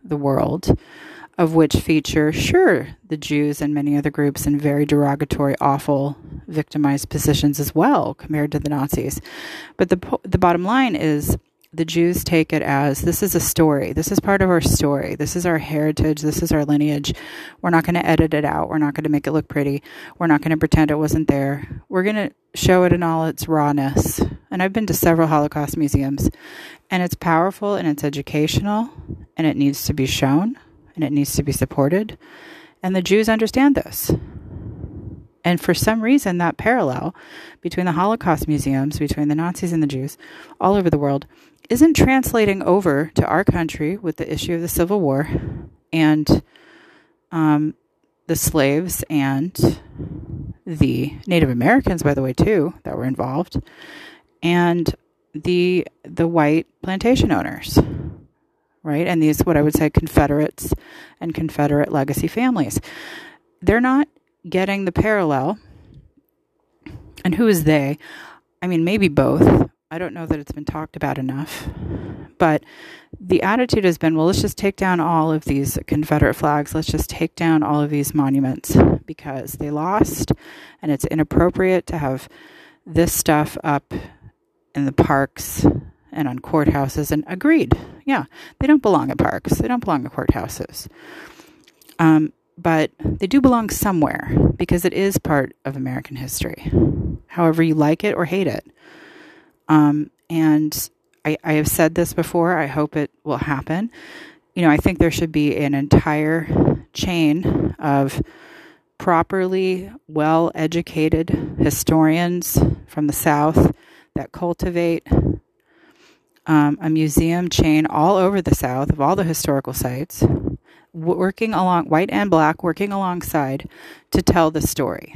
the world, of which feature, sure, the Jews and many other groups in very derogatory, awful, victimized positions as well compared to the Nazis. But the, the bottom line is the Jews take it as this is a story. This is part of our story. This is our heritage. This is our lineage. We're not going to edit it out. We're not going to make it look pretty. We're not going to pretend it wasn't there. We're going to show it in all its rawness. And I've been to several Holocaust museums, and it's powerful and it's educational, and it needs to be shown and it needs to be supported. And the Jews understand this. And for some reason, that parallel between the Holocaust museums, between the Nazis and the Jews all over the world, isn't translating over to our country with the issue of the Civil War and um, the slaves and the Native Americans, by the way, too, that were involved, and the the white plantation owners, right? And these what I would say Confederates and Confederate legacy families. They're not getting the parallel. And who is they? I mean, maybe both. I don't know that it's been talked about enough. But the attitude has been well, let's just take down all of these Confederate flags. Let's just take down all of these monuments because they lost and it's inappropriate to have this stuff up in the parks and on courthouses. And agreed. Yeah, they don't belong at parks, they don't belong at courthouses. Um, but they do belong somewhere because it is part of American history, however you like it or hate it. Um, and I, I have said this before, I hope it will happen. You know, I think there should be an entire chain of properly well educated historians from the South that cultivate um, a museum chain all over the South of all the historical sites working along, white and black, working alongside to tell the story.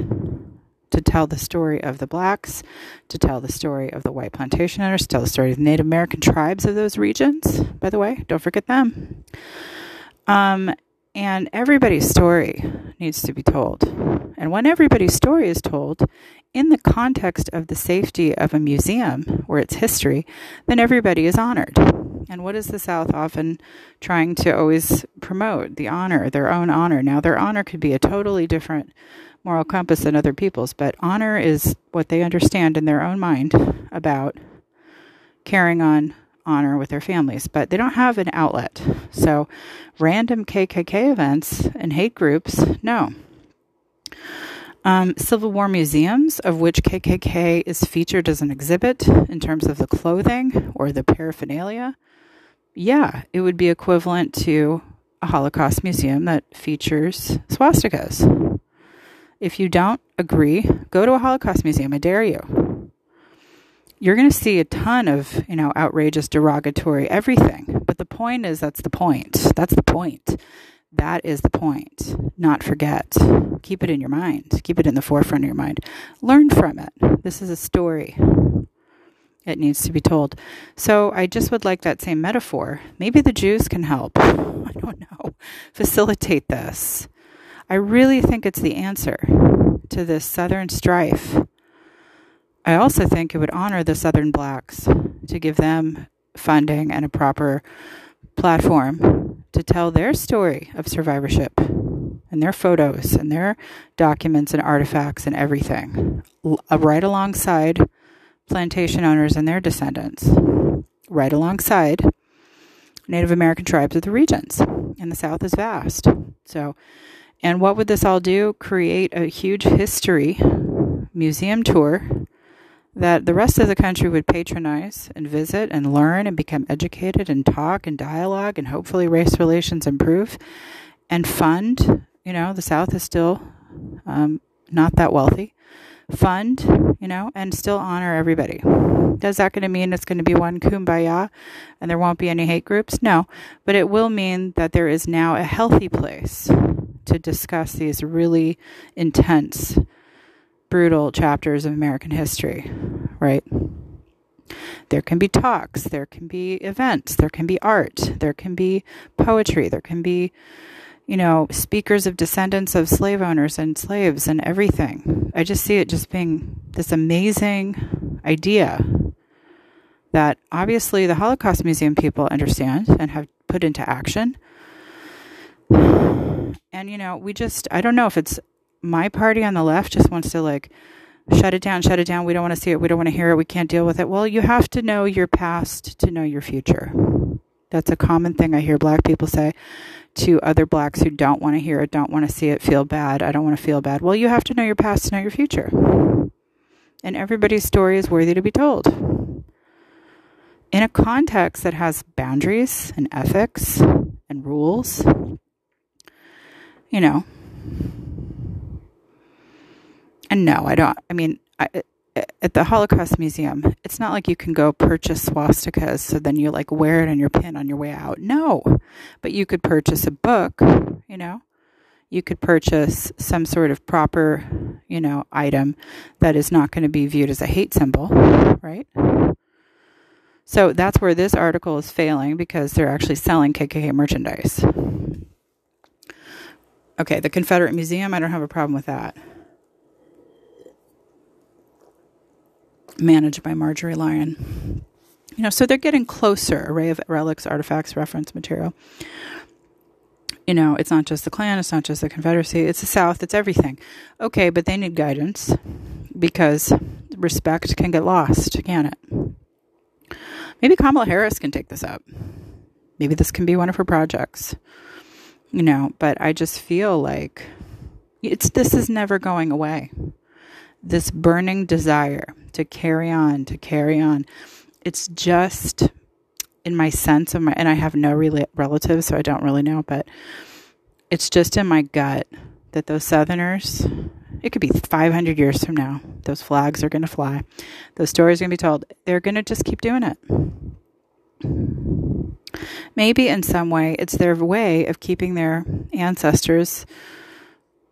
To tell the story of the blacks, to tell the story of the white plantation owners, to tell the story of the Native American tribes of those regions, by the way, don't forget them. Um, and everybody's story needs to be told. And when everybody's story is told in the context of the safety of a museum or its history, then everybody is honored. And what is the South often trying to always promote? The honor, their own honor. Now, their honor could be a totally different moral compass than other people's, but honor is what they understand in their own mind about carrying on honor with their families, but they don't have an outlet. So, random KKK events and hate groups, no. Um, Civil War museums, of which KKK is featured as an exhibit in terms of the clothing or the paraphernalia, yeah, it would be equivalent to a Holocaust museum that features swastikas. If you don't agree, go to a Holocaust museum. I dare you. You're going to see a ton of, you know, outrageous, derogatory everything. But the point is that's the point. That's the point. That is the point. Not forget. Keep it in your mind. Keep it in the forefront of your mind. Learn from it. This is a story. It needs to be told. So I just would like that same metaphor. Maybe the Jews can help. I don't know. Facilitate this. I really think it's the answer to this Southern strife. I also think it would honor the Southern blacks to give them funding and a proper platform to tell their story of survivorship and their photos and their documents and artifacts and everything uh, right alongside plantation owners and their descendants, right alongside Native American tribes of the regions. And the South is vast. So, and what would this all do? Create a huge history museum tour that the rest of the country would patronize and visit and learn and become educated and talk and dialogue and hopefully race relations improve and fund. You know, the South is still um, not that wealthy fund, you know, and still honor everybody. Does that going to mean it's going to be one kumbaya and there won't be any hate groups? No, but it will mean that there is now a healthy place to discuss these really intense, brutal chapters of American history, right? There can be talks, there can be events, there can be art, there can be poetry, there can be you know, speakers of descendants of slave owners and slaves and everything. I just see it just being this amazing idea that obviously the Holocaust Museum people understand and have put into action. And, you know, we just, I don't know if it's my party on the left just wants to like shut it down, shut it down. We don't want to see it. We don't want to hear it. We can't deal with it. Well, you have to know your past to know your future. That's a common thing I hear black people say to other blacks who don't want to hear it, don't want to see it, feel bad. I don't want to feel bad. Well, you have to know your past to know your future. And everybody's story is worthy to be told. In a context that has boundaries and ethics and rules, you know. And no, I don't. I mean, I, at the Holocaust Museum, it's not like you can go purchase swastikas so then you like wear it on your pin on your way out. No. But you could purchase a book, you know. you could purchase some sort of proper, you know, item that is not going to be viewed as a hate symbol, right? So that's where this article is failing because they're actually selling KKK merchandise. Okay, the Confederate Museum, I don't have a problem with that. Managed by Marjorie Lyon. You know, so they're getting closer. Array of relics, artifacts, reference material. You know, it's not just the Klan, it's not just the Confederacy, it's the South, it's everything. Okay, but they need guidance because respect can get lost, can it? Maybe Kamala Harris can take this up. Maybe this can be one of her projects. You know, but I just feel like it's this is never going away. This burning desire to carry on, to carry on. It's just in my sense of my, and I have no rela- relatives, so I don't really know, but it's just in my gut that those Southerners, it could be 500 years from now, those flags are going to fly. Those stories are going to be told. They're going to just keep doing it. Maybe in some way it's their way of keeping their ancestors,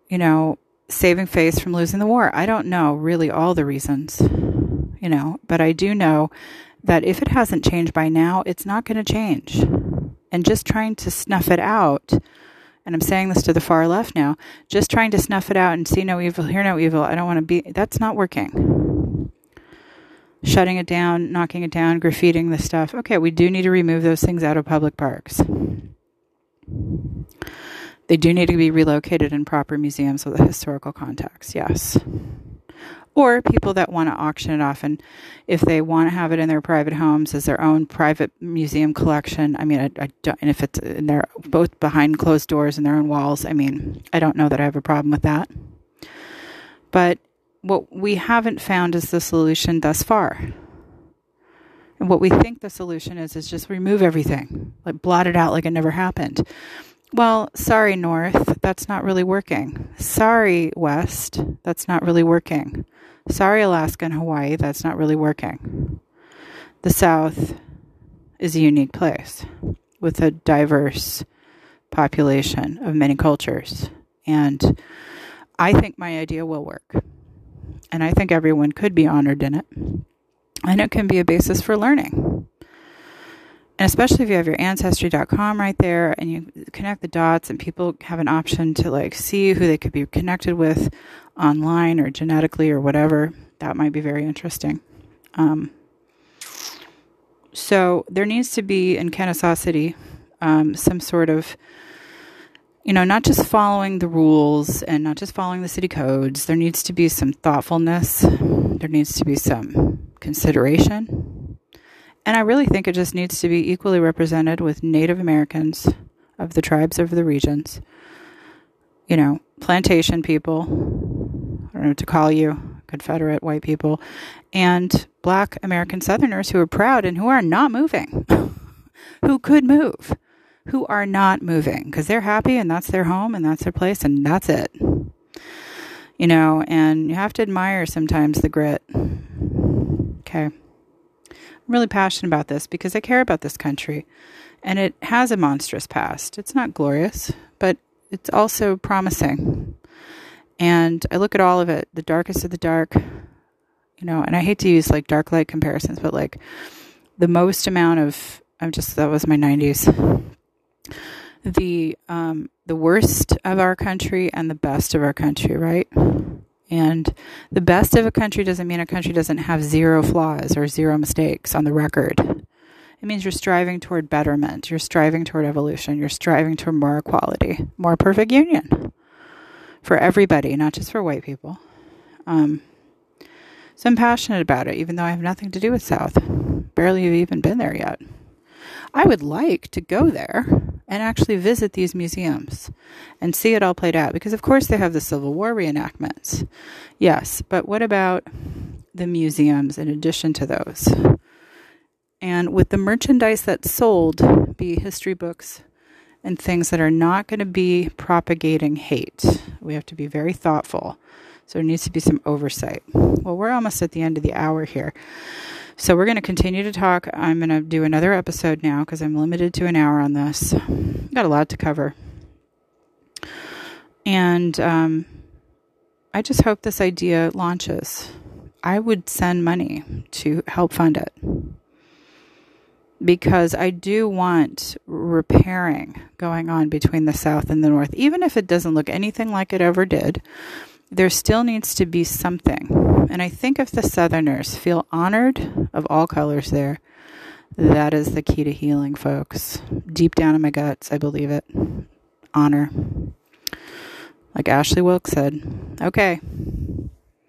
you know, saving face from losing the war. I don't know really all the reasons, you know, but I do know that if it hasn't changed by now, it's not going to change. And just trying to snuff it out, and I'm saying this to the far left now, just trying to snuff it out and see no evil, hear no evil, I don't want to be, that's not working. Shutting it down, knocking it down, graffitiing the stuff. Okay, we do need to remove those things out of public parks. They do need to be relocated in proper museums with a historical context, yes. Or people that want to auction it off, and if they want to have it in their private homes as their own private museum collection, I mean, I, I don't, and if it's in their both behind closed doors and their own walls, I mean, I don't know that I have a problem with that. But what we haven't found is the solution thus far. And what we think the solution is is just remove everything, like blot it out like it never happened. Well, sorry, North, that's not really working. Sorry, West, that's not really working. Sorry, Alaska and Hawaii, that's not really working. The South is a unique place with a diverse population of many cultures. And I think my idea will work. And I think everyone could be honored in it. And it can be a basis for learning and especially if you have your ancestry.com right there and you connect the dots and people have an option to like see who they could be connected with online or genetically or whatever that might be very interesting um, so there needs to be in kennesaw city um, some sort of you know not just following the rules and not just following the city codes. There needs to be some thoughtfulness. There needs to be some consideration. And I really think it just needs to be equally represented with Native Americans of the tribes of the regions. You know, plantation people, I don't know what to call you, Confederate white people, and black American Southerners who are proud and who are not moving, who could move, who are not moving because they're happy and that's their home and that's their place and that's it. You know, and you have to admire sometimes the grit. Okay. I'm really passionate about this because I care about this country. And it has a monstrous past. It's not glorious, but it's also promising. And I look at all of it, the darkest of the dark, you know, and I hate to use like dark light comparisons, but like the most amount of I'm just that was my 90s. The um the worst of our country and the best of our country, right? And the best of a country doesn't mean a country doesn't have zero flaws or zero mistakes on the record. It means you're striving toward betterment, you're striving toward evolution, you're striving toward more equality, more perfect union for everybody, not just for white people. Um, so I'm passionate about it, even though I have nothing to do with South. Barely have even been there yet. I would like to go there and actually visit these museums and see it all played out because, of course, they have the Civil War reenactments. Yes, but what about the museums in addition to those? And with the merchandise that's sold, be history books and things that are not going to be propagating hate, we have to be very thoughtful. So there needs to be some oversight. Well, we're almost at the end of the hour here. So we're going to continue to talk. I'm going to do another episode now because I'm limited to an hour on this. Got a lot to cover. And um, I just hope this idea launches. I would send money to help fund it because I do want repairing going on between the South and the North. Even if it doesn't look anything like it ever did, there still needs to be something. And I think if the Southerners feel honored of all colors there, that is the key to healing, folks. Deep down in my guts, I believe it. Honor. Like Ashley Wilkes said. Okay.